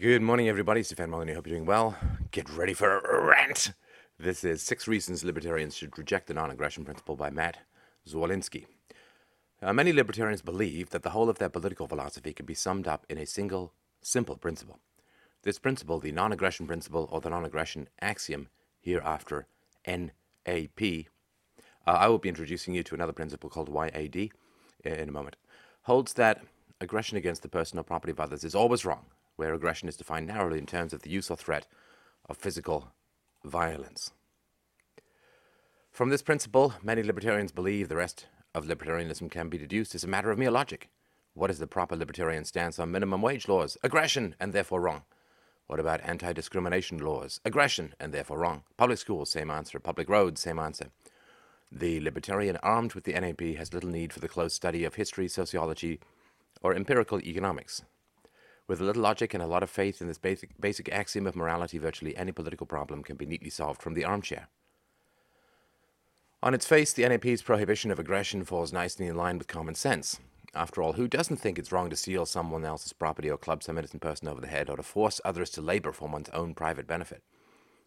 Good morning, everybody. Stefan Molyneux. Hope you're doing well. Get ready for a rant. This is Six Reasons Libertarians Should Reject the Non Aggression Principle by Matt Zwolinski. Uh, many libertarians believe that the whole of their political philosophy can be summed up in a single, simple principle. This principle, the non aggression principle or the non aggression axiom, hereafter NAP, uh, I will be introducing you to another principle called YAD in a moment, holds that aggression against the person or property of others is always wrong where aggression is defined narrowly in terms of the use or threat of physical violence. From this principle, many libertarians believe the rest of libertarianism can be deduced as a matter of mere logic. What is the proper libertarian stance on minimum wage laws? Aggression, and therefore wrong. What about anti discrimination laws? Aggression, and therefore wrong. Public schools, same answer. Public roads, same answer. The libertarian armed with the NAP has little need for the close study of history, sociology, or empirical economics. With a little logic and a lot of faith in this basic, basic axiom of morality, virtually any political problem can be neatly solved from the armchair. On its face, the NAP's prohibition of aggression falls nicely in line with common sense. After all, who doesn't think it's wrong to steal someone else's property or club some innocent person over the head or to force others to labor for one's own private benefit?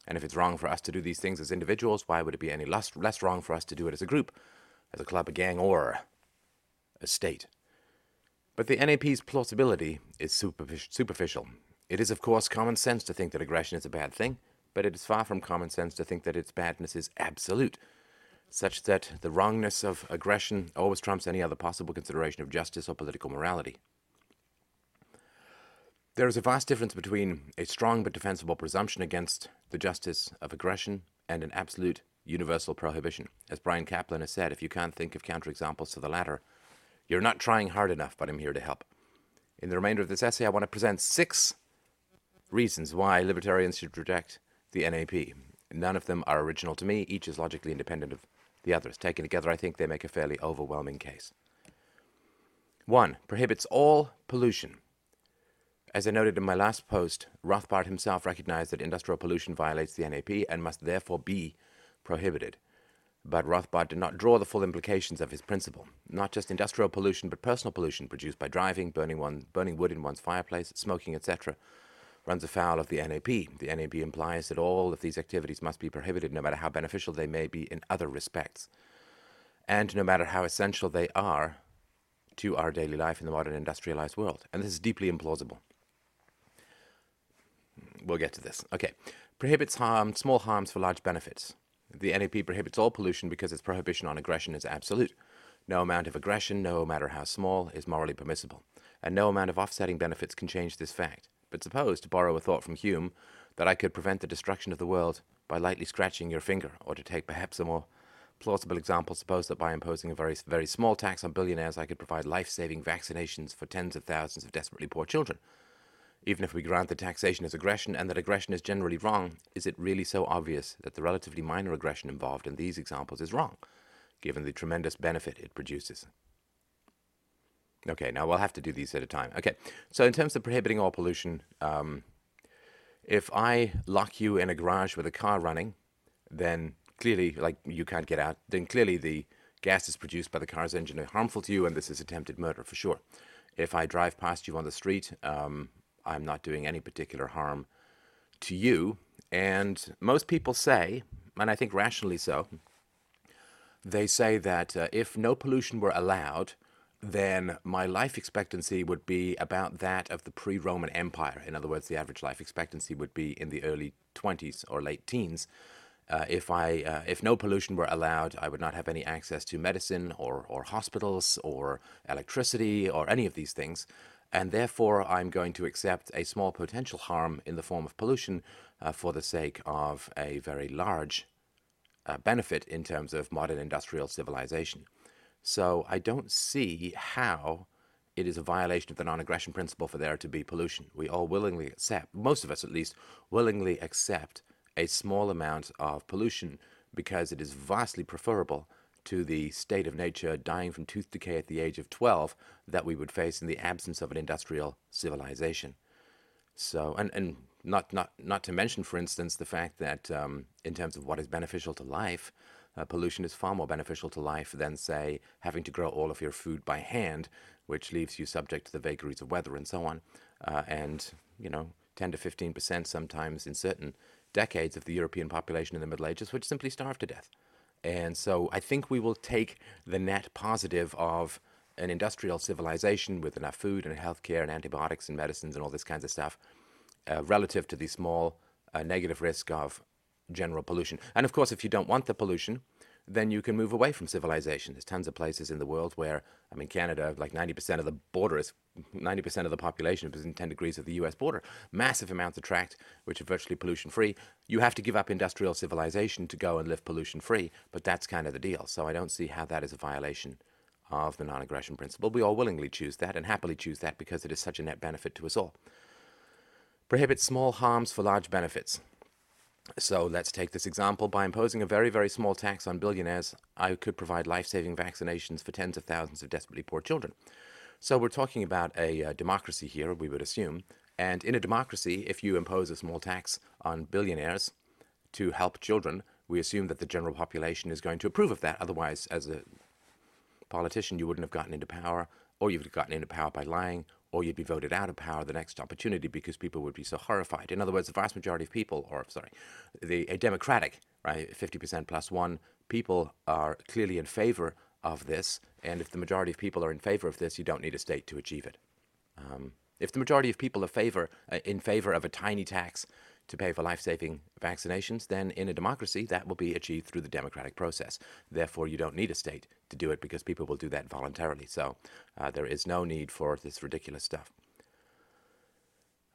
And if it's wrong for us to do these things as individuals, why would it be any less, less wrong for us to do it as a group, as a club, a gang, or a state? But the NAP's plausibility is superficial. It is, of course, common sense to think that aggression is a bad thing, but it is far from common sense to think that its badness is absolute, such that the wrongness of aggression always trumps any other possible consideration of justice or political morality. There is a vast difference between a strong but defensible presumption against the justice of aggression and an absolute universal prohibition. As Bryan Caplan has said, if you can't think of counterexamples to the latter, you're not trying hard enough, but I'm here to help. In the remainder of this essay, I want to present six reasons why libertarians should reject the NAP. None of them are original to me, each is logically independent of the others. Taken together, I think they make a fairly overwhelming case. One, prohibits all pollution. As I noted in my last post, Rothbard himself recognized that industrial pollution violates the NAP and must therefore be prohibited. But Rothbard did not draw the full implications of his principle. Not just industrial pollution, but personal pollution produced by driving, burning, one, burning wood in one's fireplace, smoking, etc., runs afoul of the NAP. The NAP implies that all of these activities must be prohibited, no matter how beneficial they may be in other respects, and no matter how essential they are to our daily life in the modern industrialized world. And this is deeply implausible. We'll get to this. Okay. Prohibits harm, small harms for large benefits. The NAP prohibits all pollution because its prohibition on aggression is absolute. No amount of aggression, no matter how small, is morally permissible, and no amount of offsetting benefits can change this fact. But suppose, to borrow a thought from Hume, that I could prevent the destruction of the world by lightly scratching your finger, or to take perhaps a more plausible example, suppose that by imposing a very, very small tax on billionaires, I could provide life saving vaccinations for tens of thousands of desperately poor children. Even if we grant that taxation is aggression and that aggression is generally wrong, is it really so obvious that the relatively minor aggression involved in these examples is wrong, given the tremendous benefit it produces? Okay, now we'll have to do these at a time. Okay, so in terms of prohibiting all pollution, um, if I lock you in a garage with a car running, then clearly, like you can't get out, then clearly the gases produced by the car's engine are harmful to you, and this is attempted murder for sure. If I drive past you on the street, um, I'm not doing any particular harm to you. And most people say, and I think rationally so, they say that uh, if no pollution were allowed, then my life expectancy would be about that of the pre Roman Empire. In other words, the average life expectancy would be in the early 20s or late teens. Uh, if I uh, if no pollution were allowed, I would not have any access to medicine or or hospitals or electricity or any of these things and therefore I'm going to accept a small potential harm in the form of pollution uh, for the sake of a very large uh, benefit in terms of modern industrial civilization. So I don't see how it is a violation of the non aggression principle for there to be pollution. We all willingly accept, most of us at least, willingly accept a small amount of pollution because it is vastly preferable to the state of nature dying from tooth decay at the age of 12 that we would face in the absence of an industrial civilization. So, and, and not, not, not to mention, for instance, the fact that um, in terms of what is beneficial to life, uh, pollution is far more beneficial to life than, say, having to grow all of your food by hand, which leaves you subject to the vagaries of weather and so on. Uh, and, you know, 10 to 15 percent sometimes in certain decades of the European population in the Middle Ages, which simply starved to death. And so I think we will take the net positive of an industrial civilization with enough food and healthcare and antibiotics and medicines and all this kinds of stuff uh, relative to the small uh, negative risk of general pollution. And of course, if you don't want the pollution, then you can move away from civilization. There's tons of places in the world where, I mean, Canada, like 90% of the border is 90% of the population is within 10 degrees of the US border. Massive amounts of tract, which are virtually pollution free. You have to give up industrial civilization to go and live pollution free, but that's kind of the deal. So I don't see how that is a violation of the non aggression principle. We all willingly choose that and happily choose that because it is such a net benefit to us all. Prohibit small harms for large benefits. So let's take this example. By imposing a very, very small tax on billionaires, I could provide life saving vaccinations for tens of thousands of desperately poor children. So we're talking about a uh, democracy here, we would assume. And in a democracy, if you impose a small tax on billionaires to help children, we assume that the general population is going to approve of that. Otherwise, as a politician, you wouldn't have gotten into power, or you'd have gotten into power by lying, or you'd be voted out of power the next opportunity because people would be so horrified. In other words, the vast majority of people, or sorry, the a democratic, right, 50% plus one, people are clearly in favor of this. And if the majority of people are in favor of this, you don't need a state to achieve it. Um, if the majority of people are favor, uh, in favor of a tiny tax to pay for life saving vaccinations, then in a democracy, that will be achieved through the democratic process. Therefore, you don't need a state to do it because people will do that voluntarily. So uh, there is no need for this ridiculous stuff.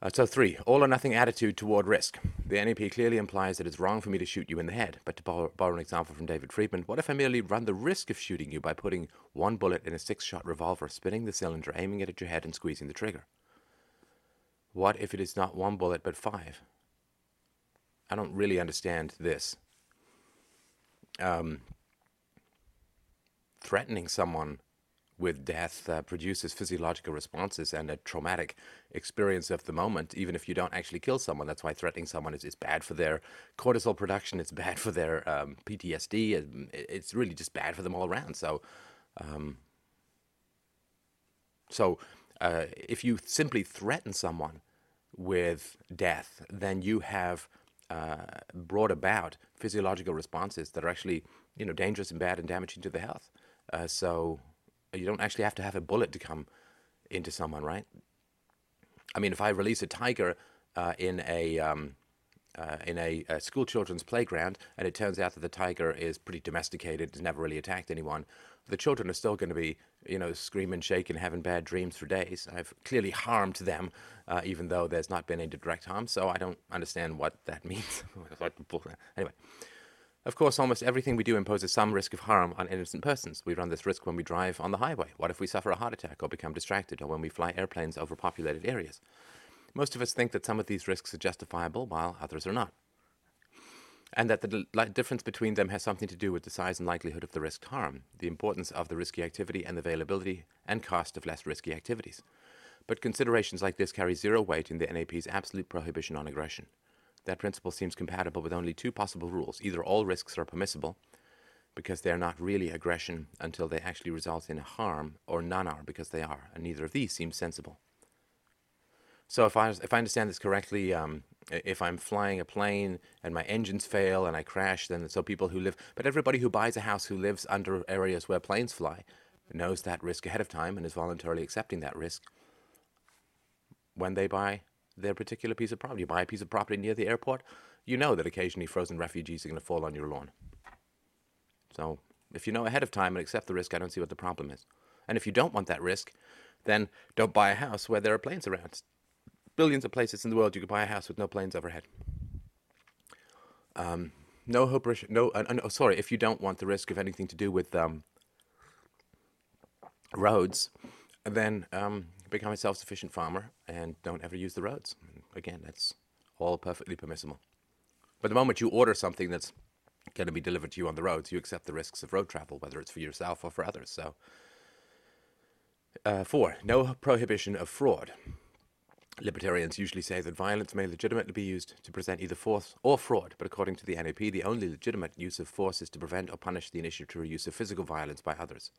Uh, so, three, all or nothing attitude toward risk. The NEP clearly implies that it's wrong for me to shoot you in the head. But to borrow, borrow, an example from David Friedman, what if I merely run the risk of shooting you by putting one bullet in a six shot revolver, spinning the cylinder, aiming it at your head, and squeezing the trigger? What if it is not one bullet but five? I don't really understand this. Um, threatening someone with death uh, produces physiological responses and a traumatic experience of the moment, even if you don't actually kill someone. That's why threatening someone is, is bad for their cortisol production, it's bad for their um, PTSD, it's really just bad for them all around. So, um, so uh, if you simply threaten someone with death, then you have uh, brought about physiological responses that are actually, you know, dangerous and bad and damaging to the health. Uh, so you don't actually have to have a bullet to come into someone, right? I mean, if I release a tiger uh, in a um, uh, in a, a, school children's playground, and it turns out that the tiger is pretty domesticated, has never really attacked anyone, the children are still going to be, you know, screaming, shaking, having bad dreams for days. I've clearly harmed them, uh, even though there's not been any direct harm. So I don't understand what that means. anyway. Of course, almost everything we do imposes some risk of harm on innocent persons. We run this risk when we drive on the highway. What if we suffer a heart attack or become distracted, or when we fly airplanes over populated areas? Most of us think that some of these risks are justifiable, while others are not and that the difference between them has something to do with the size and likelihood of the risked harm, the importance of the risky activity, and the availability and cost of less risky activities. But considerations like this carry zero weight in the NAP's absolute prohibition on aggression. That principle seems compatible with only two possible rules either all risks are permissible, because they are not really aggression until they actually result in harm, or none are because they are, and neither of these seems sensible. So, if I, if I understand this correctly, um, if I'm flying a plane and my engines fail and I crash, then so people who live, but everybody who buys a house who lives under areas where planes fly knows that risk ahead of time and is voluntarily accepting that risk when they buy their particular piece of property. You buy a piece of property near the airport, you know that occasionally frozen refugees are going to fall on your lawn. So if you know ahead of time and accept the risk, I don't see what the problem is. And if you don't want that risk, then don't buy a house where there are planes around billions of places in the world you could buy a house with no planes overhead. Um, no hope, no, uh, no, sorry, if you don't want the risk of anything to do with um, roads, then um, become a self-sufficient farmer and don't ever use the roads. Again, that's all perfectly permissible. But the moment you order something that's going to be delivered to you on the roads, you accept the risks of road travel, whether it's for yourself or for others. So, uh, four, no prohibition of fraud. Libertarians usually say that violence may legitimately be used to present either force or fraud, but according to the NAP, the only legitimate use of force is to prevent or punish the initiatory use of physical violence by others.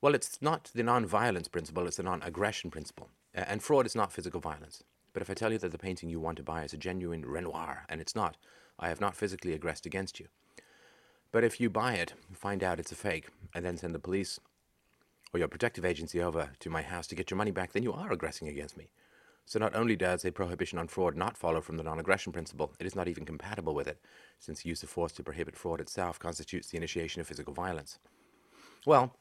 Well, it's not the non violence principle, it's the non aggression principle. and fraud is not physical violence. But if I tell you that the painting you want to buy is a genuine Renoir, and it's not, I have not physically aggressed against you. But if you buy it, find out it's a fake, and then send the police or your protective agency over to my house to get your money back, then you are aggressing against me. So not only does a prohibition on fraud not follow from the non-aggression principle, it is not even compatible with it, since use of force to prohibit fraud itself constitutes the initiation of physical violence. Well,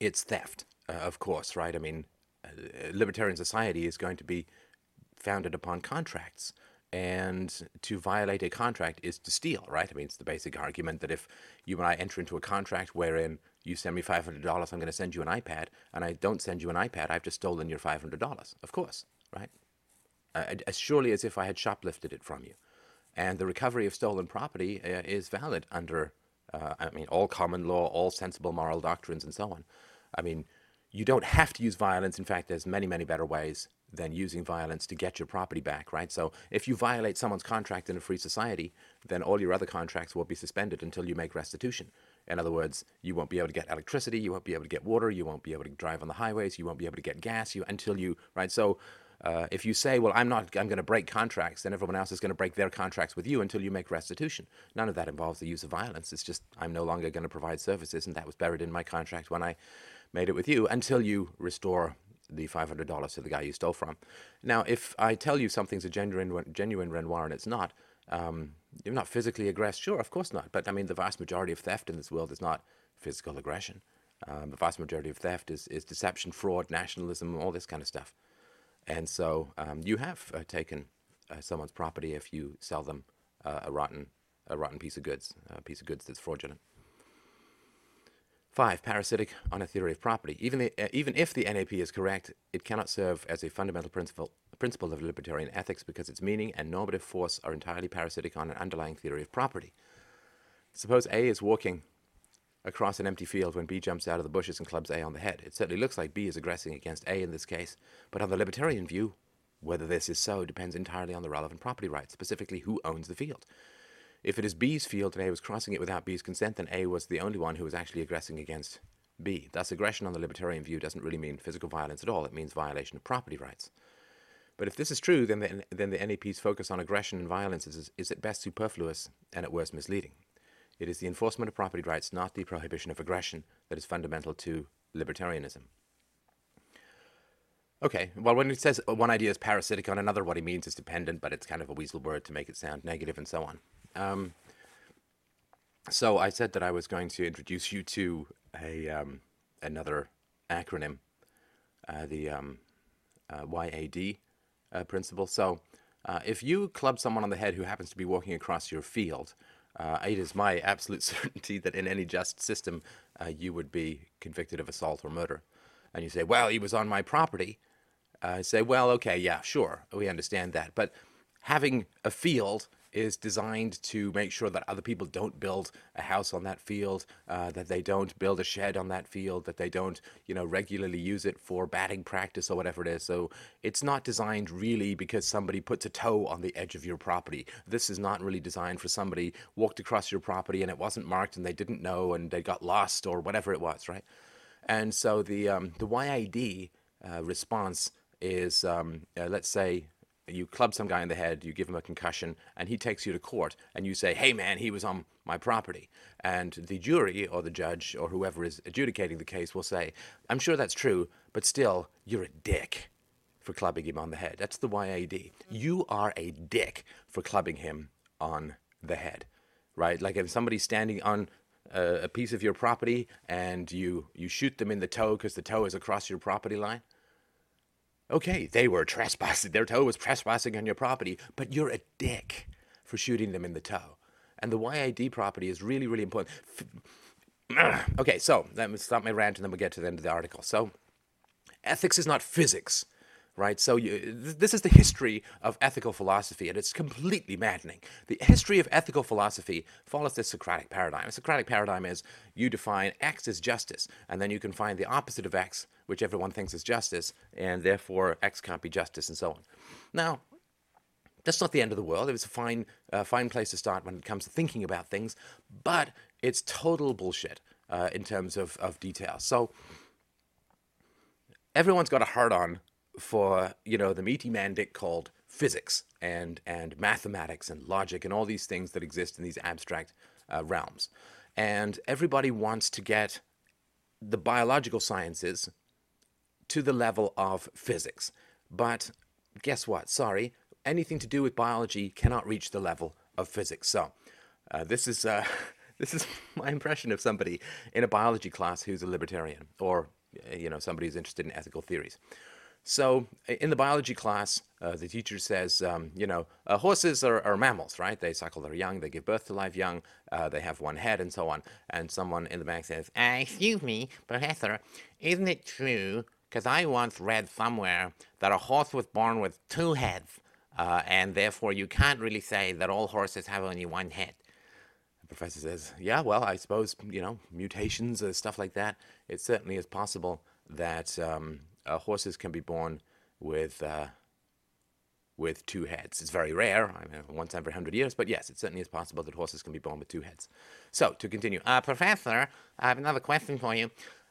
it's theft, uh, of course, right? I mean, a libertarian society is going to be founded upon contracts. And to violate a contract is to steal, right? I mean, it's the basic argument that if you and I enter into a contract wherein you send me $500, I'm going to send you an iPad, and I don't send you an iPad, I've just stolen your $500, of course, right? Uh, as surely as if I had shoplifted it from you. And the recovery of stolen property uh, is valid under, uh, I mean, all common law, all sensible moral doctrines, and so on. I mean, you don't have to use violence. In fact, there's many, many better ways than using violence to get your property back, right? So if you violate someone's contract in a free society, then all your other contracts will be suspended until you make restitution. In other words, you won't be able to get electricity, you won't be able to get water, you won't be able to drive on the highways, you won't be able to get gas, you until you right. So uh, if you say, well, I'm not, I'm going to break contracts, then everyone else is going to break their contracts with you until you make restitution. None of that involves the use of violence. It's just I'm no longer going to provide services, and that was buried in my contract when I made it with you until you restore the $500 to the guy you stole from. Now, if I tell you something's a genuine, genuine Renoir and it's not, um, you're not physically aggressed. Sure, of course not. But I mean, the vast majority of theft in this world is not physical aggression. Um, the vast majority of theft is, is deception, fraud, nationalism, all this kind of stuff. And so um, you have uh, taken uh, someone's property if you sell them uh, a rotten, a rotten piece of goods, a piece of goods that's fraudulent. Five, parasitic on a theory of property. Even, the, uh, even if the NAP is correct, it cannot serve as a fundamental principle, principle of libertarian ethics because its meaning and normative force are entirely parasitic on an underlying theory of property. Suppose A is walking across an empty field when B jumps out of the bushes and clubs A on the head. It certainly looks like B is aggressing against A in this case, but on the libertarian view, whether this is so depends entirely on the relevant property rights, specifically who owns the field. If it is B's field and A was crossing it without B's consent, then A was the only one who was actually aggressing against B. Thus, aggression on the libertarian view doesn't really mean physical violence at all. It means violation of property rights. But if this is true, then the, then the NAP's focus on aggression and violence is, is at best superfluous and at worst misleading. It is the enforcement of property rights, not the prohibition of aggression, that is fundamental to libertarianism. Okay, well, when it says one idea is parasitic on another, what he means is dependent, but it's kind of a weasel word to make it sound negative and so on. Um, so I said that I was going to introduce you to a um, another acronym, uh, the um, uh, YAD uh, principle. So uh, if you club someone on the head who happens to be walking across your field, uh, it is my absolute certainty that in any just system uh, you would be convicted of assault or murder. And you say, well, he was on my property. I say, well, okay, yeah, sure, we understand that. But having a field is designed to make sure that other people don't build a house on that field, uh, that they don't build a shed on that field, that they don't, you know, regularly use it for batting practice or whatever it is. So it's not designed really because somebody puts a toe on the edge of your property. This is not really designed for somebody walked across your property and it wasn't marked and they didn't know and they got lost or whatever it was, right? And so the um, the YID uh, response is, um, uh, let's say, you club some guy in the head, you give him a concussion, and he takes you to court, and you say, hey man, he was on my property. And the jury or the judge or whoever is adjudicating the case will say, I'm sure that's true, but still, you're a dick for clubbing him on the head. That's the YAD. You are a dick for clubbing him on the head, right? Like if somebody's standing on a, a piece of your property and you, you shoot them in the toe because the toe is across your property line, Okay, they were trespassing. Their toe was trespassing on your property, but you're a dick for shooting them in the toe. And the YID property is really, really important. Okay, so let me stop my rant and then we'll get to the end of the article. So, ethics is not physics right? So you, this is the history of ethical philosophy, and it's completely maddening. The history of ethical philosophy follows this Socratic paradigm. A Socratic paradigm is you define X as justice, and then you can find the opposite of X, which everyone thinks is justice, and therefore X can't be justice, and so on. Now, that's not the end of the world. It was a fine, uh, fine place to start when it comes to thinking about things, but it's total bullshit uh, in terms of, of detail. So everyone's got a hard on for you know the meaty mandic called physics and and mathematics and logic and all these things that exist in these abstract uh, realms, and everybody wants to get the biological sciences to the level of physics. But guess what? Sorry, anything to do with biology cannot reach the level of physics. So uh, this is uh, this is my impression of somebody in a biology class who's a libertarian, or you know somebody who's interested in ethical theories. So in the biology class, uh, the teacher says, um, you know, uh, horses are, are, mammals, right? They suckle their young, they give birth to live young, uh, they have one head, and so on. And someone in the back says, uh, excuse me, Professor, isn't it true? Because I once read somewhere that a horse was born with two heads, uh, and therefore you can't really say that all horses have only one head. The professor says, yeah, well, I suppose, you know, mutations, uh, stuff like that, it certainly is possible that. Um, uh, horses can be born with uh, with two heads. It's very rare, I mean, once every hundred years, but yes, it certainly is possible that horses can be born with two heads. So to continue, uh, Professor, I have another question for you.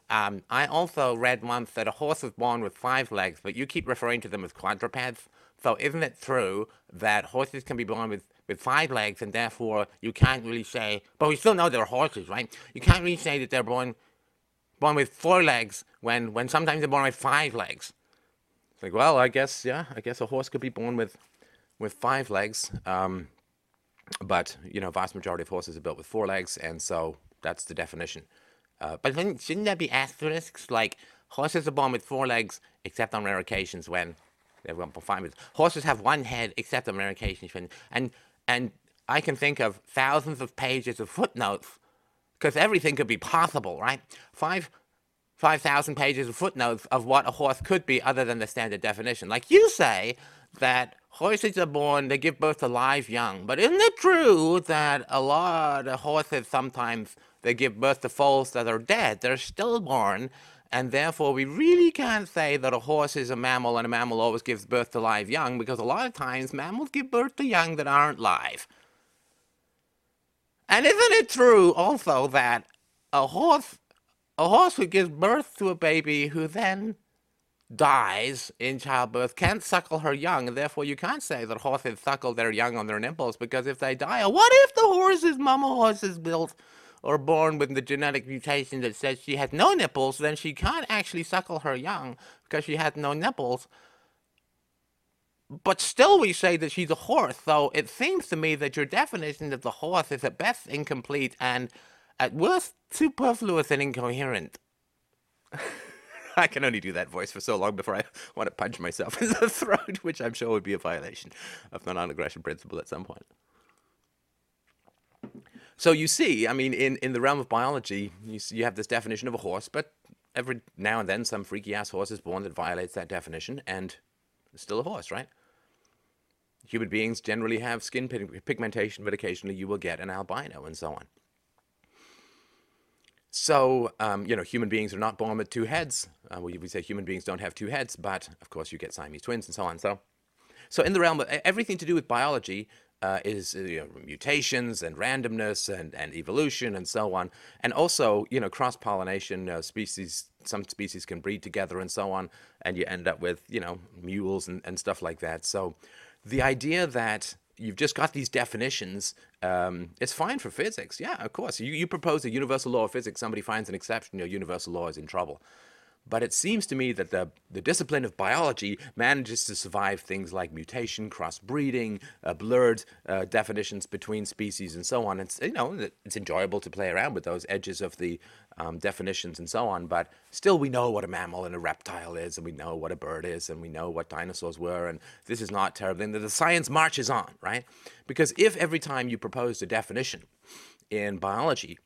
Um, I also read once that a horse was born with five legs, but you keep referring to them as quadrupeds. So isn't it true that horses can be born with, with five legs, and therefore you can't really say, but we still know they're horses, right? You can't really say that they're born born with four legs when, when sometimes they're born with five legs. It's like, well, I guess, yeah, I guess a horse could be born with, with five legs. Um, but, you know, vast majority of horses are built with four legs, and so that's the definition. Uh, but shouldn't there be asterisks? Like, horses are born with four legs, except on rare occasions when they've got five legs. Horses have one head, except on rare occasions when... And, and I can think of thousands of pages of footnotes because everything could be possible, right? Five 5,000 pages of footnotes of what a horse could be other than the standard definition. Like you say that horses are born, they give birth to live young. But isn't it true that a lot of horses sometimes they give birth to foals that are dead? They're stillborn. And therefore, we really can't say that a horse is a mammal and a mammal always gives birth to live young because a lot of times mammals give birth to young that aren't live. And isn't it true also that a horse, a horse who gives birth to a baby who then dies in childbirth can't suckle her young, and therefore you can't say that horses suckle their young on their nipples because if they die, what if the horse's mama horse is built or born with the genetic mutation that says she has no nipples, then she can't actually suckle her young because she has no nipples but still we say that she's a horse. So it seems to me that your definition of the horse is at best incomplete and at worst superfluous and incoherent. I can only do that voice for so long before I want to punch myself in the throat, which I'm sure would be a violation of the non-aggression principle at some point. So you see, I mean, in, in the realm of biology, you, see, you have this definition of a horse, but every now and then some freaky ass horse is born that violates that definition, and it's still a horse, right? Human beings generally have skin pigmentation, but occasionally you will get an albino and so on. So, um, you know, human beings are not born with two heads. Uh, we, we say human beings don't have two heads, but of course you get Siamese twins and so on. So, so in the realm of everything to do with biology uh, is uh, you know, mutations and randomness and, and evolution and so on. And also, you know, cross-pollination, uh, species, some species can breed together and so on, and you end up with, you know, mules and, and stuff like that. So the idea that you've just got these definitions. Um, it's fine for physics. Yeah, of course. You, you propose a universal law of physics, somebody finds an exception, your universal law is in trouble. But it seems to me that the, the discipline of biology manages to survive things like mutation, crossbreeding, uh, blurred uh, definitions between species, and so on. It's you know it's enjoyable to play around with those edges of the um, definitions and so on. But still, we know what a mammal and a reptile is, and we know what a bird is, and we know what dinosaurs were, and this is not terrible. And the science marches on, right? Because if every time you proposed a definition in biology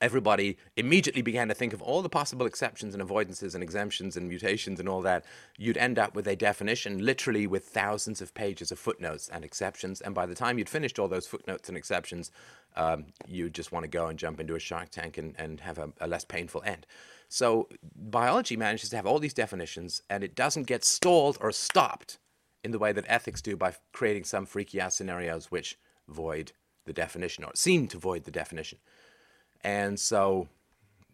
everybody immediately began to think of all the possible exceptions and avoidances and exemptions and mutations and all that, you'd end up with a definition literally with thousands of pages of footnotes and exceptions. And by the time you'd finished all those footnotes and exceptions, um, you just want to go and jump into a shark tank and, and have a, a less painful end. So biology manages to have all these definitions and it doesn't get stalled or stopped in the way that ethics do by creating some freaky ass scenarios which void the definition or seem to void the definition. And so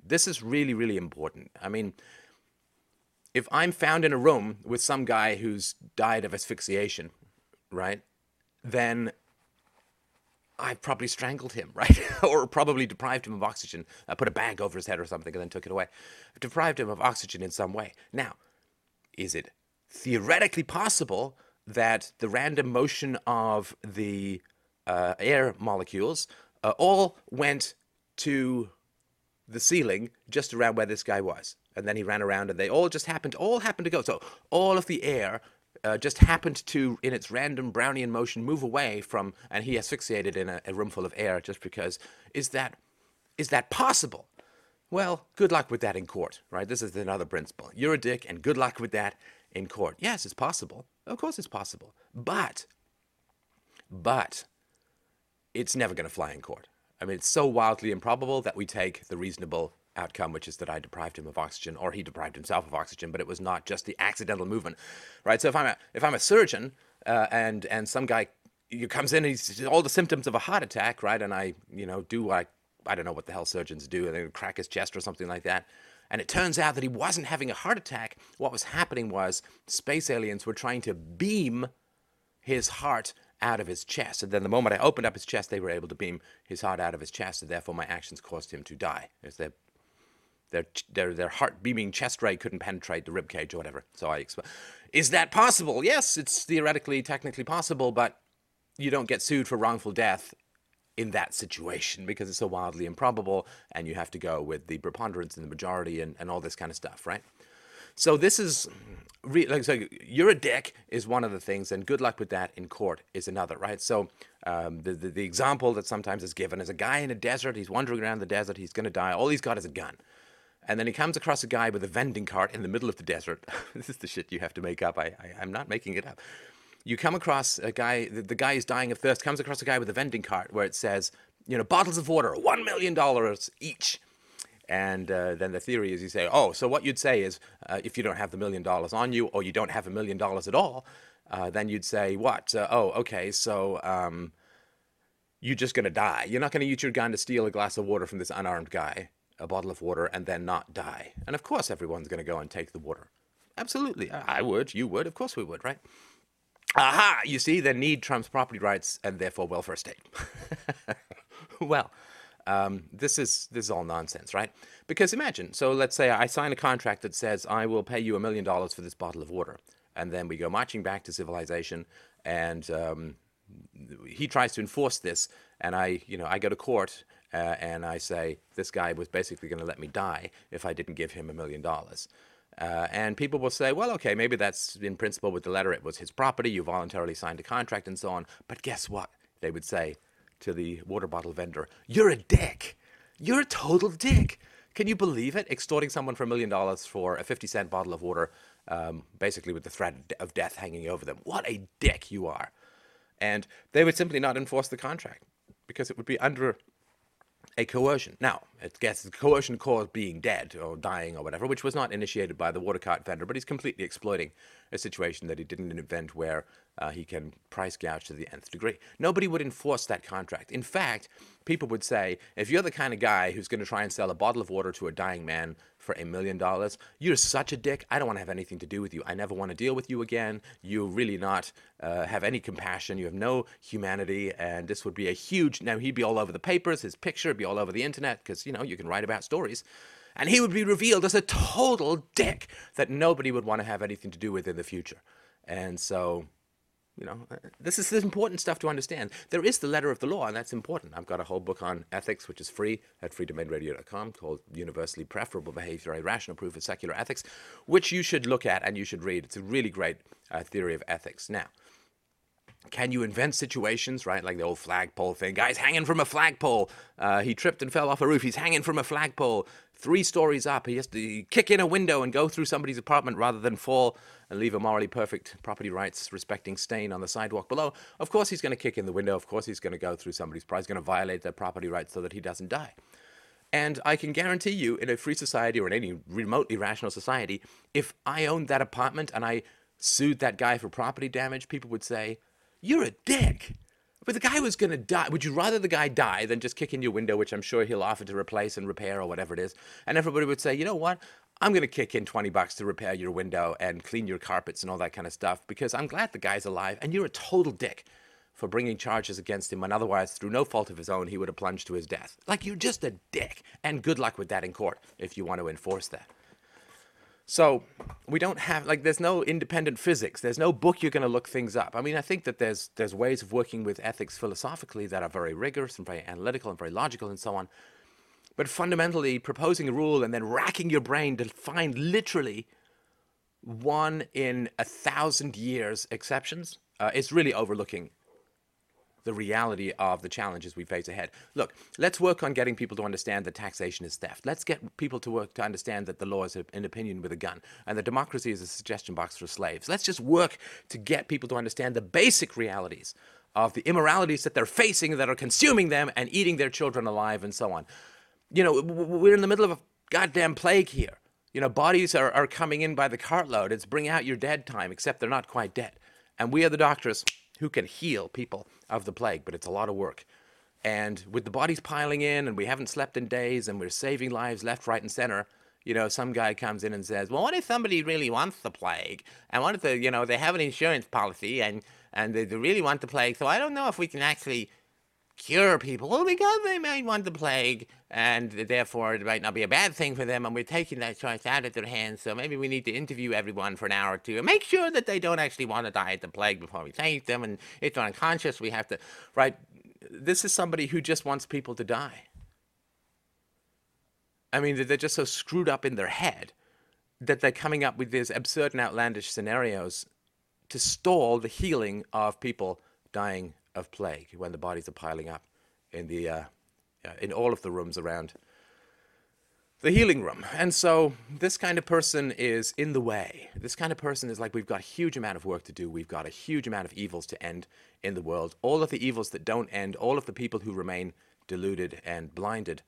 this is really, really important. I mean, if I'm found in a room with some guy who's died of asphyxiation, right, then I've probably strangled him, right? or probably deprived him of oxygen. I put a bag over his head or something and then took it away. I've deprived him of oxygen in some way. Now, is it theoretically possible that the random motion of the uh, air molecules uh, all went to the ceiling just around where this guy was. And then he ran around and they all just happened, all happened to go. So all of the air uh, just happened to, in its random Brownian motion, move away from, and he asphyxiated in a, a room full of air just because. Is that, is that possible? Well, good luck with that in court, right? This is another principle. You're a dick, and good luck with that in court. Yes, it's possible. Of course, it's possible. But, but, it's never going to fly in court. I mean, it's so wildly improbable that we take the reasonable outcome, which is that I deprived him of oxygen, or he deprived himself of oxygen, but it was not just the accidental movement, right? So if I'm a if I'm a surgeon uh, and and some guy he comes in and he's all the symptoms of a heart attack, right? And I you know do I, I don't know what the hell surgeons do, and they crack his chest or something like that. And it turns out that he wasn't having a heart attack. What was happening was space aliens were trying to beam his heart out of his chest. And then the moment I opened up his chest, they were able to beam his heart out of his chest, and therefore my actions caused him to die. As their their their their heart beaming chest ray couldn't penetrate the rib cage or whatever. So I explained. Is that possible? Yes, it's theoretically, technically possible, but you don't get sued for wrongful death in that situation because it's so wildly improbable, and you have to go with the preponderance and the majority and, and all this kind of stuff, right? So this is like so you're a dick is one of the things, and good luck with that in court is another, right? So um, the, the the example that sometimes is given is a guy in a desert. He's wandering around the desert. He's going to die. All he's got is a gun. And then he comes across a guy with a vending cart in the middle of the desert. this is the shit you have to make up. I, I, am not making it up. You come across a guy, the, the guy is dying of thirst, comes across a guy with a vending cart where it says, you know, bottles of water, $1 million each. And uh, then the theory is you say, oh, so what you'd say is uh, if you don't have the million dollars on you or you don't have a million dollars at all, uh, then you'd say, what? Uh, oh, okay, so um, you're just going to die. You're not going to use your gun to steal a glass of water from this unarmed guy, a bottle of water, and then not die. And of course, everyone's going to go and take the water. Absolutely. I would. You would. Of course we would, right? Aha! You see, then need trumps property rights and therefore welfare state. well, um, this is this is all nonsense, right? Because imagine, so let's say I sign a contract that says I will pay you a million dollars for this bottle of water, and then we go marching back to civilization, and um, he tries to enforce this, and I, you know, I go to court uh, and I say this guy was basically going to let me die if I didn't give him a million dollars. Uh, and people will say, well, okay, maybe that's in principle with the letter, it was his property, you voluntarily signed a contract and so on. But guess what? They would say, to the water bottle vendor, You're a dick. You're a total dick. Can you believe it? Extorting someone for a million dollars for a 50 cent bottle of water, um, basically with the threat of death hanging over them. What a dick you are. And they would simply not enforce the contract because it would be under a coercion. Now, it gets the coercion caused being dead or dying or whatever, which was not initiated by the water cart vendor, but he's completely exploiting a situation that he didn't invent where uh, he can price gouge to the nth degree. Nobody would enforce that contract. In fact, people would say, if you're the kind of guy who's going to try and sell a bottle of water to a dying man for a million dollars, you're such a dick. I don't want to have anything to do with you. I never want to deal with you again. You really not uh, have any compassion. You have no humanity. And this would be a huge. Now he'd be all over the papers. His picture would be all over the internet because you know you can write about stories. And he would be revealed as a total dick that nobody would want to have anything to do with in the future. And so you know, uh, this is important stuff to understand. There is the letter of the law, and that's important. I've got a whole book on ethics, which is free at freedomainradio.com, called Universally Preferable Behavior, a Rational Proof of Secular Ethics, which you should look at and you should read. It's a really great uh, theory of ethics. Now, can you invent situations, right? Like the old flagpole thing. Guy's hanging from a flagpole. Uh, he tripped and fell off a roof. He's hanging from a flagpole three stories up. He has to kick in a window and go through somebody's apartment rather than fall and leave a morally perfect property rights respecting stain on the sidewalk below. Of course, he's going to kick in the window. Of course, he's going to go through somebody's property. He's going to violate their property rights so that he doesn't die. And I can guarantee you, in a free society or in any remotely rational society, if I owned that apartment and I sued that guy for property damage, people would say, You're a dick. But the guy was going to die. Would you rather the guy die than just kick in your window, which I'm sure he'll offer to replace and repair or whatever it is? And everybody would say, you know what? I'm going to kick in 20 bucks to repair your window and clean your carpets and all that kind of stuff because I'm glad the guy's alive and you're a total dick for bringing charges against him when otherwise, through no fault of his own, he would have plunged to his death. Like, you're just a dick. And good luck with that in court if you want to enforce that. So we don't have like there's no independent physics. There's no book you're going to look things up. I mean, I think that there's there's ways of working with ethics philosophically that are very rigorous and very analytical and very logical and so on. But fundamentally, proposing a rule and then racking your brain to find literally one in a thousand years exceptions uh, is really overlooking the reality of the challenges we face ahead. Look, let's work on getting people to understand that taxation is theft. Let's get people to work to understand that the law is an opinion with a gun and that democracy is a suggestion box for slaves. Let's just work to get people to understand the basic realities of the immoralities that they're facing that are consuming them and eating their children alive and so on. You know, we're in the middle of a goddamn plague here. You know, bodies are, are coming in by the cartload. It's bring out your dead time, except they're not quite dead. And we are the doctors who can heal people of the plague, but it's a lot of work. And with the bodies piling in, and we haven't slept in days, and we're saving lives left, right, and center, you know, some guy comes in and says, "Well, what if somebody really wants the plague, and what if the, you know, they have an insurance policy, and and they, they really want the plague? So I don't know if we can actually cure people because they might want the plague, and therefore it might not be a bad thing for them, and we're taking that choice out of their hands. So maybe we need to interview everyone for an hour or two and make sure that they don't actually want to die at the plague before we save them. And if they're unconscious, we have to, right? This is somebody who just wants people to die. I mean, they're just so screwed up in their head that they're coming up with these absurd and outlandish scenarios to stall the healing of people dying of plague when the bodies are piling up in the uh, in all of the rooms around the healing room. And so this kind of person is in the way. This kind of person is like we've got a huge amount of work to do. We've got a huge amount of evils to end in the world. All of the evils that don't end, all of the people who remain deluded and blinded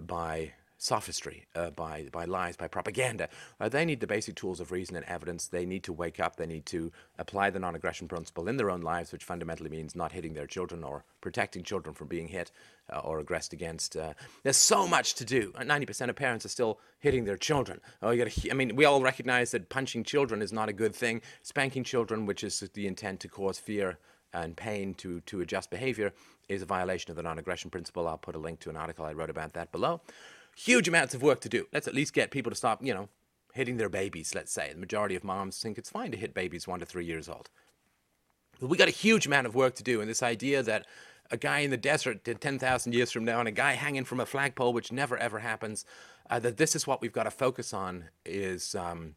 by sophistry, uh, by, by lies, by propaganda. Uh, they need the basic tools of reason and evidence. They need to wake up. They need to apply the non aggression principle in their own lives, which fundamentally means not hitting their children or protecting children from being hit uh, or aggressed against. Uh, there's so much to do. 90% of parents are still hitting their children. Oh, you gotta, I mean, we all recognize that punching children is not a good thing. Spanking children, which is the intent to cause fear and pain to, to adjust behavior, is a violation of the non aggression principle. I'll put a link to an article I wrote about that below huge amounts of work to do. Let's at least get people to stop, you know, hitting their babies, let's say. The majority of moms think it's fine to hit babies one to three years old. But we got a huge amount of work to do, and this idea that a guy in the desert 10,000 years from now and a guy hanging from a flagpole, which never ever happens, uh, that this is what we've got to focus on is. Um,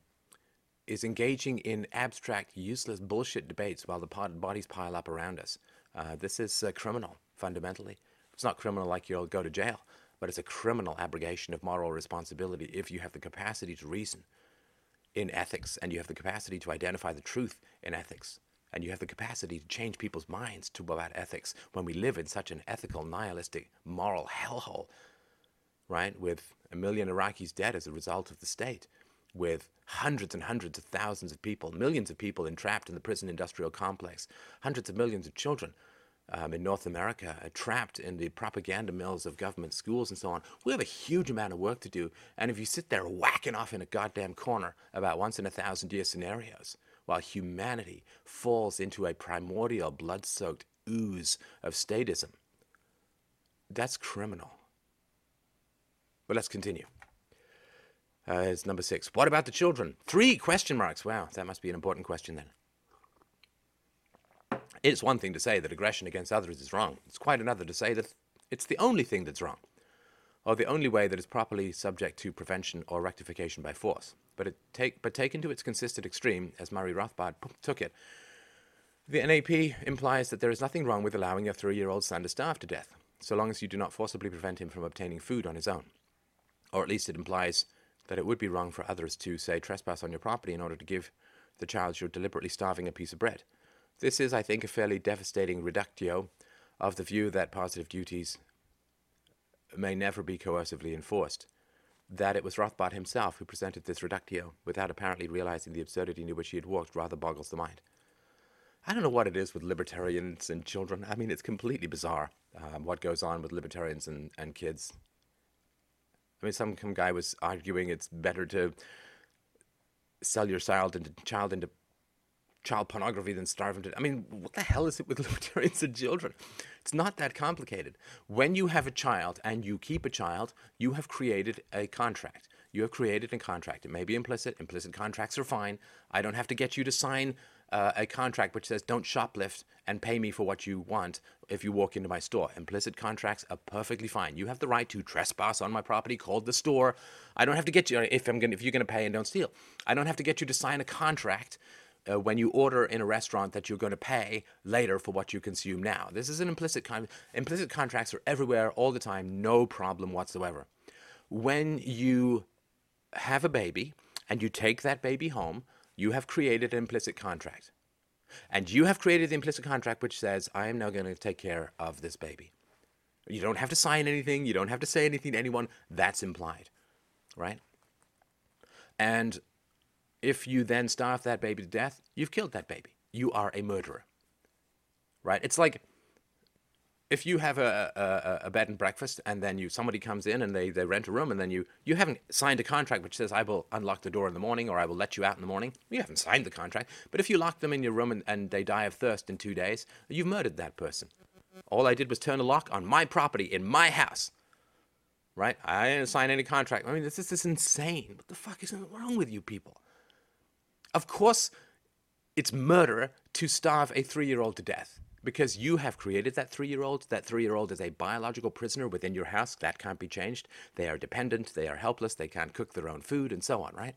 is engaging in abstract, useless bullshit debates while the bodies pile up around us. Uh, this is uh, criminal, fundamentally. It's not criminal like you'll go to jail, but it's a criminal abrogation of moral responsibility if you have the capacity to reason in ethics and you have the capacity to identify the truth in ethics and you have the capacity to change people's minds to about ethics when we live in such an ethical, nihilistic, moral hellhole, right? With a million Iraqis dead as a result of the state, with hundreds and hundreds of thousands of people, millions of people entrapped in the prison industrial complex, hundreds of millions of children um, in North America, uh, trapped in the propaganda mills of government schools and so on. We have a huge amount of work to do. And if you sit there whacking off in a goddamn corner about once in a thousand year scenarios, while humanity falls into a primordial, blood soaked ooze of statism, that's criminal. But let's continue. Uh, it's number six. What about the children? Three question marks. Wow, that must be an important question then. It's one thing to say that aggression against others is wrong. It's quite another to say that it's the only thing that's wrong, or the only way that is properly subject to prevention or rectification by force. But, take, but taken to its consistent extreme, as Murray Rothbard took it, the NAP implies that there is nothing wrong with allowing your three year old son to starve to death, so long as you do not forcibly prevent him from obtaining food on his own. Or at least it implies that it would be wrong for others to, say, trespass on your property in order to give the child you're deliberately starving a piece of bread. This is, I think, a fairly devastating reductio of the view that positive duties may never be coercively enforced. That it was Rothbard himself who presented this reductio without apparently realizing the absurdity into which he had walked rather boggles the mind. I don't know what it is with libertarians and children. I mean, it's completely bizarre um, what goes on with libertarians and, and kids. I mean, some, some guy was arguing it's better to sell your child into child into child pornography than starve them to. I mean, what the hell is it with libertarians and children? It's not that complicated. When you have a child and you keep a child, you have created a contract. You have created a contract. It may be implicit. Implicit contracts are fine. I don't have to get you to sign uh, a contract which says don't shoplift and pay me for what you want if you walk into my store. Implicit contracts are perfectly fine. You have the right to trespass on my property, called the store. I don't have to get you if I'm going if you're going to pay and don't steal. I don't have to get you to sign a contract uh, when you order in a restaurant that you're going to pay later for what you consume now. This is an implicit con- implicit contracts are everywhere all the time, no problem whatsoever. When you have a baby and you take that baby home, you have created an implicit contract. And you have created the implicit contract which says, I am now going to take care of this baby. You don't have to sign anything, you don't have to say anything to anyone. That's implied, right? And if you then starve that baby to death, you've killed that baby. You are a murderer, right? It's like if you have a, a, a, bed and breakfast and then you somebody comes in and they, they rent a room and then you you haven't signed a contract which says I will unlock the door in the morning or I will let you out in the morning. You haven't signed the contract. But if you lock them in your room and, and they die of thirst in two days, you've murdered that person. All I did was turn a lock on my property in my house. Right? I didn't sign any contract. I mean, this this is insane. What the fuck is wrong with you people? Of course, it's murder to starve a three year old to death because you have created that three year old. That three year old is a biological prisoner within your house. That can't be changed. They are dependent. They are helpless. They can't cook their own food and so on, right?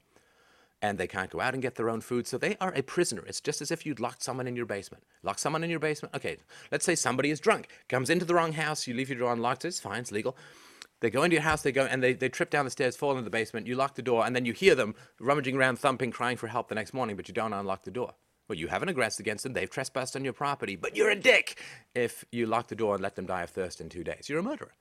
And they can't go out and get their own food. So they are a prisoner. It's just as if you'd locked someone in your basement. Lock someone in your basement. Okay, let's say somebody is drunk, comes into the wrong house. You leave your door unlocked. It's fine. It's legal. They go into your house, they go and they, they trip down the stairs, fall into the basement, you lock the door, and then you hear them rummaging around, thumping, crying for help the next morning, but you don't unlock the door. Well, you haven't aggressed against them. They've trespassed on your property, but you're a dick if you lock the door and let them die of thirst in two days. You're a murderer.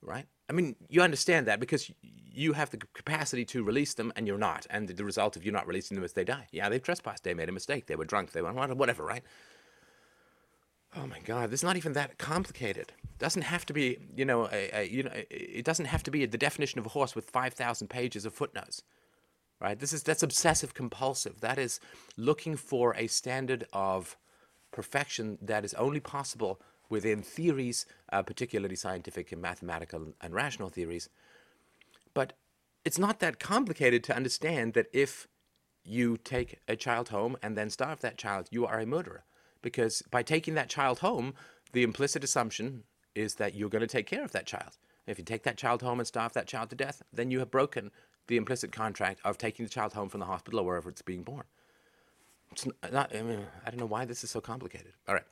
Right? I mean, you understand that because you have the capacity to release them and you're not. And the result of you not releasing them is they die. Yeah, they've trespassed. They made a mistake. They were drunk. They were whatever, right? Oh my God, this is not even that complicated. It doesn't have to be, you know, a, a, you know, it doesn't have to be the definition of a horse with 5,000 pages of footnotes right? This is that's obsessive compulsive. That is looking for a standard of perfection that is only possible within theories, uh, particularly scientific and mathematical and rational theories. But it's not that complicated to understand that if you take a child home and then starve that child, you are a murderer. Because by taking that child home, the implicit assumption is that you're going to take care of that child. If you take that child home and starve that child to death, then you have broken the implicit contract of taking the child home from the hospital or wherever it's being born. It's not, I, mean, I don't know why this is so complicated. All right.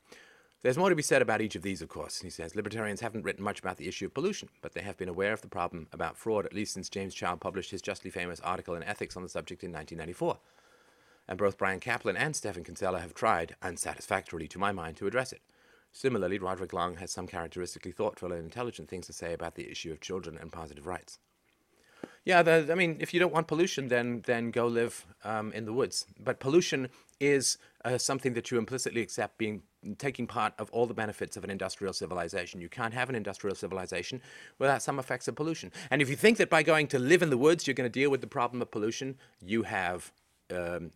There's more to be said about each of these, of course. He says libertarians haven't written much about the issue of pollution, but they have been aware of the problem about fraud at least since James Child published his justly famous article in Ethics on the subject in 1994. And both Bryan Caplan and Stephan Kinsella have tried, unsatisfactorily to my mind, to address it. Similarly, Roderick Long has some characteristically thoughtful and intelligent things to say about the issue of children and positive rights. Yeah, the, I mean, if you don't want pollution, then then go live um, in the woods. But pollution is uh, something that you implicitly accept being taking part of all the benefits of an industrial civilization. You can't have an industrial civilization without some effects of pollution. And if you think that by going to live in the woods you're going to deal with the problem of pollution, you have um,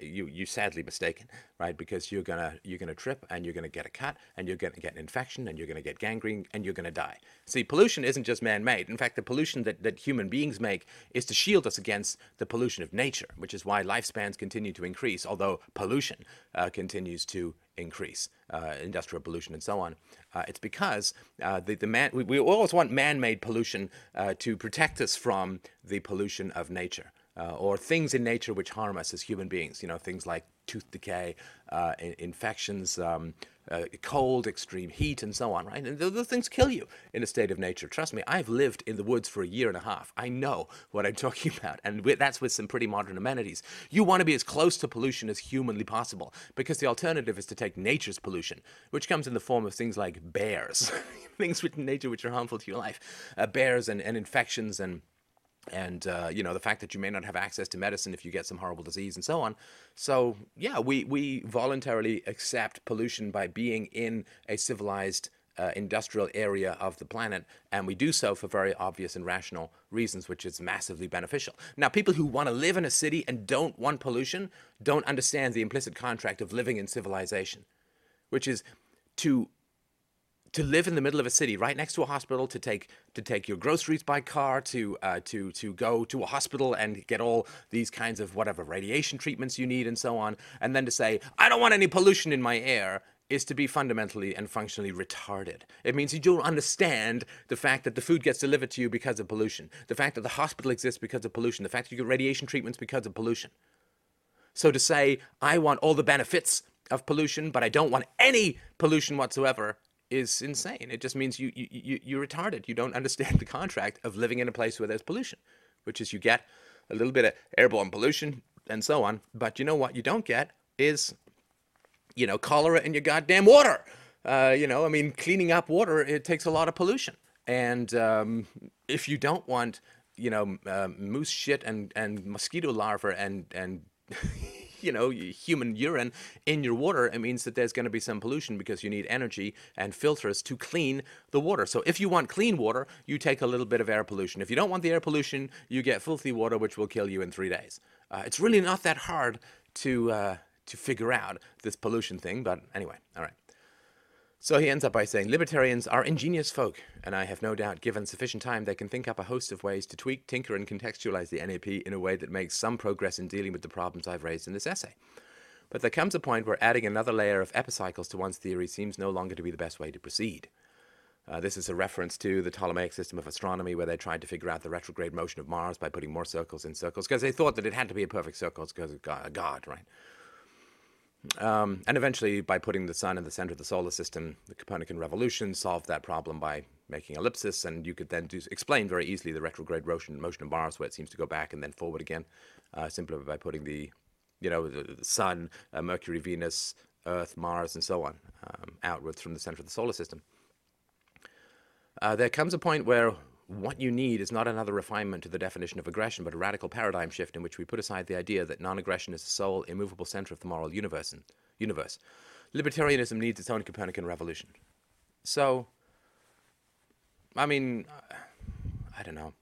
you you sadly mistaken, right? Because you're gonna you're gonna trip and you're gonna get a cut and you're gonna get an infection and you're gonna get gangrene and you're gonna die. See, pollution isn't just man-made. In fact, the pollution that, that human beings make is to shield us against the pollution of nature, which is why lifespans continue to increase, although pollution uh, continues to increase, uh, industrial pollution and so on. Uh, it's because uh, the, the man, we, we always want man-made pollution uh, to protect us from the pollution of nature uh, or things in nature which harm us as human beings. You know, things like tooth decay, uh, infections, um, uh, cold, extreme heat, and so on, right? And those things kill you in a state of nature. Trust me, I've lived in the woods for a year and a half. I know what I'm talking about, and that's with some pretty modern amenities. You want to be as close to pollution as humanly possible, because the alternative is to take nature's pollution, which comes in the form of things like bears, things in nature which are harmful to your life, uh, bears and, and infections and and uh, you know the fact that you may not have access to medicine if you get some horrible disease and so on so yeah we we voluntarily accept pollution by being in a civilized uh, industrial area of the planet, and we do so for very obvious and rational reasons, which is massively beneficial. Now, people who want to live in a city and don't want pollution don't understand the implicit contract of living in civilization, which is to to live in the middle of a city, right next to a hospital, to take to take your groceries by car, to uh, to to go to a hospital and get all these kinds of whatever radiation treatments you need and so on, and then to say I don't want any pollution in my air is to be fundamentally and functionally retarded. It means you don't understand the fact that the food gets delivered to you because of pollution, the fact that the hospital exists because of pollution, the fact that you get radiation treatments because of pollution. So to say I want all the benefits of pollution, but I don't want any pollution whatsoever is insane. It just means you, you, you, you're retarded. You don't understand the contract of living in a place where there's pollution, which is you get a little bit of airborne pollution and so on. But you know what you don't get is, you know, cholera in your goddamn water. Uh, you know, I mean, cleaning up water, it takes a lot of pollution. And um, if you don't want, you know, uh, moose shit and, and mosquito larvae and, and you know, human urine in your water, it means that there's going to be some pollution because you need energy and filters to clean the water. So if you want clean water, you take a little bit of air pollution. If you don't want the air pollution, you get filthy water, which will kill you in three days. Uh, it's really not that hard to uh, to figure out this pollution thing, but anyway, all right. So he ends up by saying libertarians are ingenious folk, and I have no doubt given sufficient time they can think up a host of ways to tweak, tinker, and contextualize the NAP in a way that makes some progress in dealing with the problems I've raised in this essay. But there comes a point where adding another layer of epicycles to one's theory seems no longer to be the best way to proceed. Uh, this is a reference to the Ptolemaic system of astronomy, where they tried to figure out the retrograde motion of Mars by putting more circles in circles, because they thought that it had to be a perfect circle because of God, God right? Um, and eventually, by putting the sun in the center of the solar system, the Copernican revolution solved that problem by making ellipsis, and you could then do, explain very easily the retrograde motion, motion of Mars, where it seems to go back and then forward again, uh, simply by putting the, you know, the, the sun, uh, Mercury, Venus, Earth, Mars, and so on, um, outwards from the center of the solar system. Uh, there comes a point where what you need is not another refinement to the definition of aggression, but a radical paradigm shift in which we put aside the idea that non aggression is the sole, immovable center of the moral universe. universe. Libertarianism needs its own Copernican revolution. So, I mean, I don't know.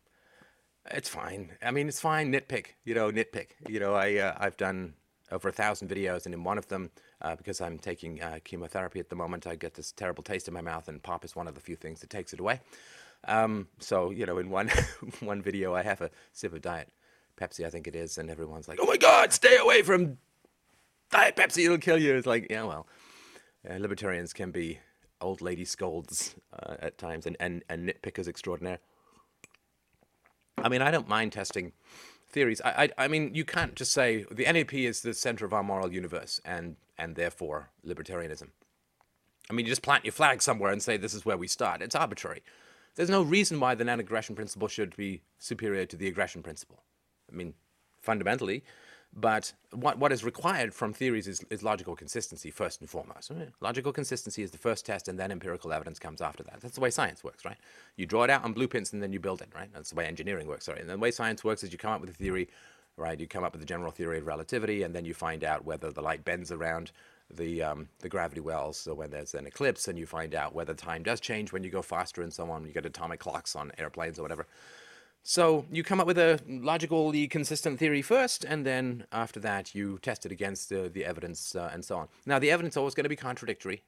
It's fine. I mean, it's fine. Nitpick, you know, nitpick. You know, I uh, I've done over a thousand videos, and in one of them, uh, because I'm taking uh, chemotherapy at the moment, I get this terrible taste in my mouth, and pop is one of the few things that takes it away. Um, so you know, in one one video, I have a sip of Diet Pepsi, I think it is, and everyone's like, "Oh my God, stay away from Diet Pepsi! It'll kill you." It's like, yeah, well, uh, libertarians can be old lady scolds uh, at times and, and, and nitpickers extraordinaire. I mean, I don't mind testing theories. I, I, I mean, you can't just say the NAP is the center of our moral universe and, and therefore libertarianism. I mean, you just plant your flag somewhere and say this is where we start. It's arbitrary. There's no reason why the non aggression principle should be superior to the aggression principle. I mean, fundamentally, but what, what is required from theories is, is logical consistency first and foremost. Eh, logical consistency is the first test, and then empirical evidence comes after that. That's the way science works, right? You draw it out on blueprints, and then you build it, right? That's the way engineering works, sorry. And the way science works is you come up with a theory, right? You come up with a general theory of relativity, and then you find out whether the light bends around the um, the gravity wells. So when there's an eclipse, and you find out whether time does change when you go faster, and so on. You get atomic clocks on airplanes or whatever. So you come up with a logically consistent theory first, and then after that you test it against uh, the evidence uh, and so on. Now the evidence is always going to be contradictory,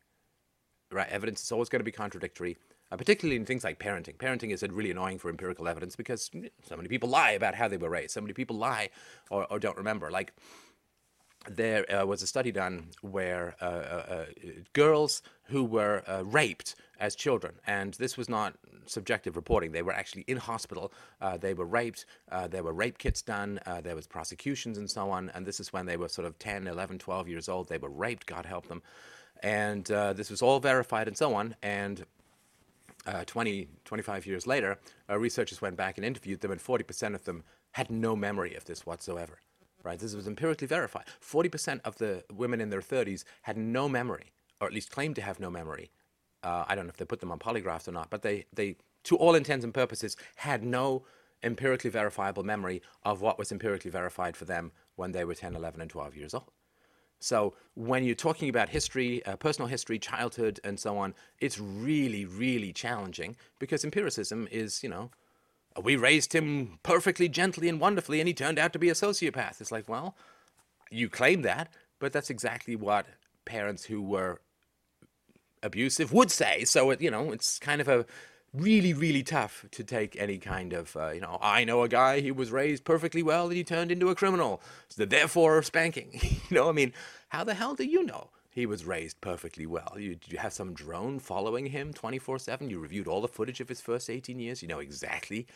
right? Evidence is always going to be contradictory, uh, particularly in things like parenting. Parenting is really annoying for empirical evidence because so many people lie about how they were raised. So many people lie or, or don't remember. Like there uh, was a study done where uh, uh, uh girls who were uh, raped as children, and this was not subjective reporting. They were actually in hospital. Uh, they were raped. there were rape kits done. there was prosecutions and so on. And this is when they were sort of 10, 11, 12 years old. They were raped. God help them. And this was all verified and so on. And uh, 20, 25 years later, researchers went back and interviewed them, and 40% of them had no memory of this whatsoever right? This was empirically verified. 40% of the women in their 30s had no memory, or at least claimed to have no memory. Uh, I don't know if they put them on polygraphs or not, but they, they, to all intents and purposes, had no empirically verifiable memory of what was empirically verified for them when they were 10, 11, and 12 years old. So when you're talking about history, uh, personal history, childhood, and so on, it's really, really challenging because empiricism is, you know, we raised him perfectly, gently, and wonderfully, and he turned out to be a sociopath. It's like, well, you claim that, but that's exactly what parents who were abusive would say. So it, you know, it's kind of a really, really tough to take any kind of, uh, you know, I know a guy, he was raised perfectly well and he turned into a criminal. So therefore, spanking. you know, I mean, how the hell do you know? He was raised perfectly well. You, you have some drone following him 24 7. You reviewed all the footage of his first 18 years. You know exactly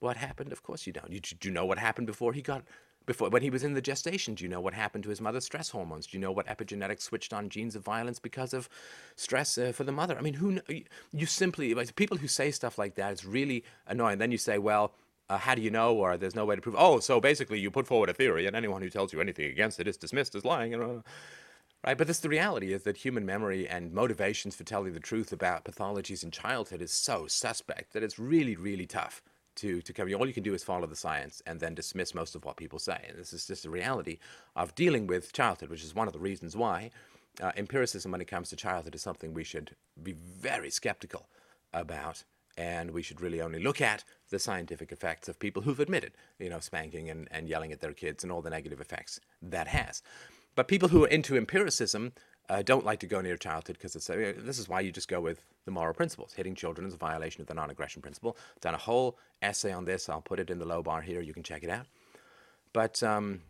what happened. Of course you don't. You, do you know what happened before he got before when he was in the gestation do you know what happened to his mother's stress hormones do you know what epigenetics switched on genes of violence because of stress uh, for the mother i mean who you simply like, people who say stuff like that it's really annoying then you say well uh, how do you know or there's no way to prove oh so basically you put forward a theory and anyone who tells you anything against it is dismissed as lying know right but this the reality is that human memory and motivations for telling the truth about pathologies in childhood is so suspect that it's really really tough to, to cover. All you can do is follow the science and then dismiss most of what people say. And this is just a reality of dealing with childhood, which is one of the reasons why uh, empiricism, when it comes to childhood, is something we should be very skeptical about. And we should really only look at the scientific effects of people who've admitted, you know, spanking and, and yelling at their kids and all the negative effects that has. But people who are into empiricism uh, don't like to go near childhood because it's uh, this is why you just go with the moral principles. Hitting children is a violation of the non-aggression principle. I've done a whole essay on this. I'll put it in the low bar here. You can check it out. But um,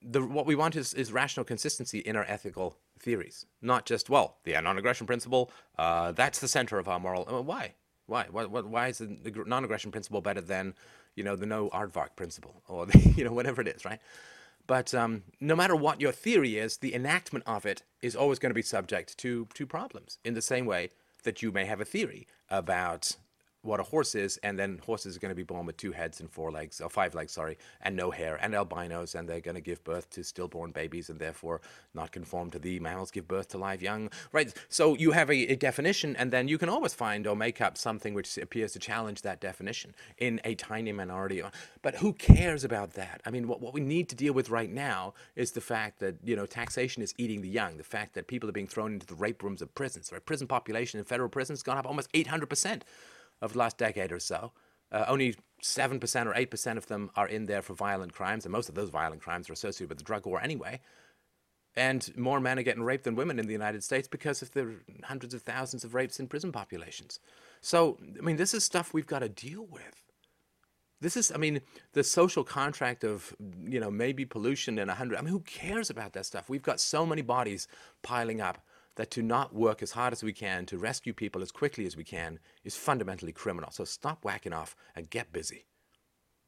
the, what we want is, is rational consistency in our ethical theories, not just well, the non-aggression principle. Uh, that's the center of our moral. Uh, why? Why? Why? Why is the non-aggression principle better than you know the no aardvark principle or the, you know whatever it is, right? But um, no matter what your theory is, the enactment of it is always going to be subject to, to problems in the same way that you may have a theory about what a horse is, and then horses are going to be born with two heads and four legs, or five legs, sorry, and no hair, and albinos, and they're going to give birth to stillborn babies, and therefore not conform to the mammals give birth to live young, right? So you have a, a definition, and then you can always find or make up something which appears to challenge that definition in a tiny minority. But who cares about that? I mean, what, what we need to deal with right now is the fact that you know taxation is eating the young, the fact that people are being thrown into the rape rooms of prisons. Right? Prison population in federal prisons has gone up almost 800 percent of the last decade or so. Uh, only 7% or 8% of them are in there for violent crimes, and most of those violent crimes are associated with the drug war anyway. And more men are getting raped than women in the United States because of the hundreds of thousands of rapes in prison populations. So, I mean, this is stuff we've got to deal with. This is, I mean, the social contract of, you know, maybe pollution and a hundred. I mean, who cares about that stuff? We've got so many bodies piling up that to not work as hard as we can to rescue people as quickly as we can is fundamentally criminal. So stop whacking off and get busy.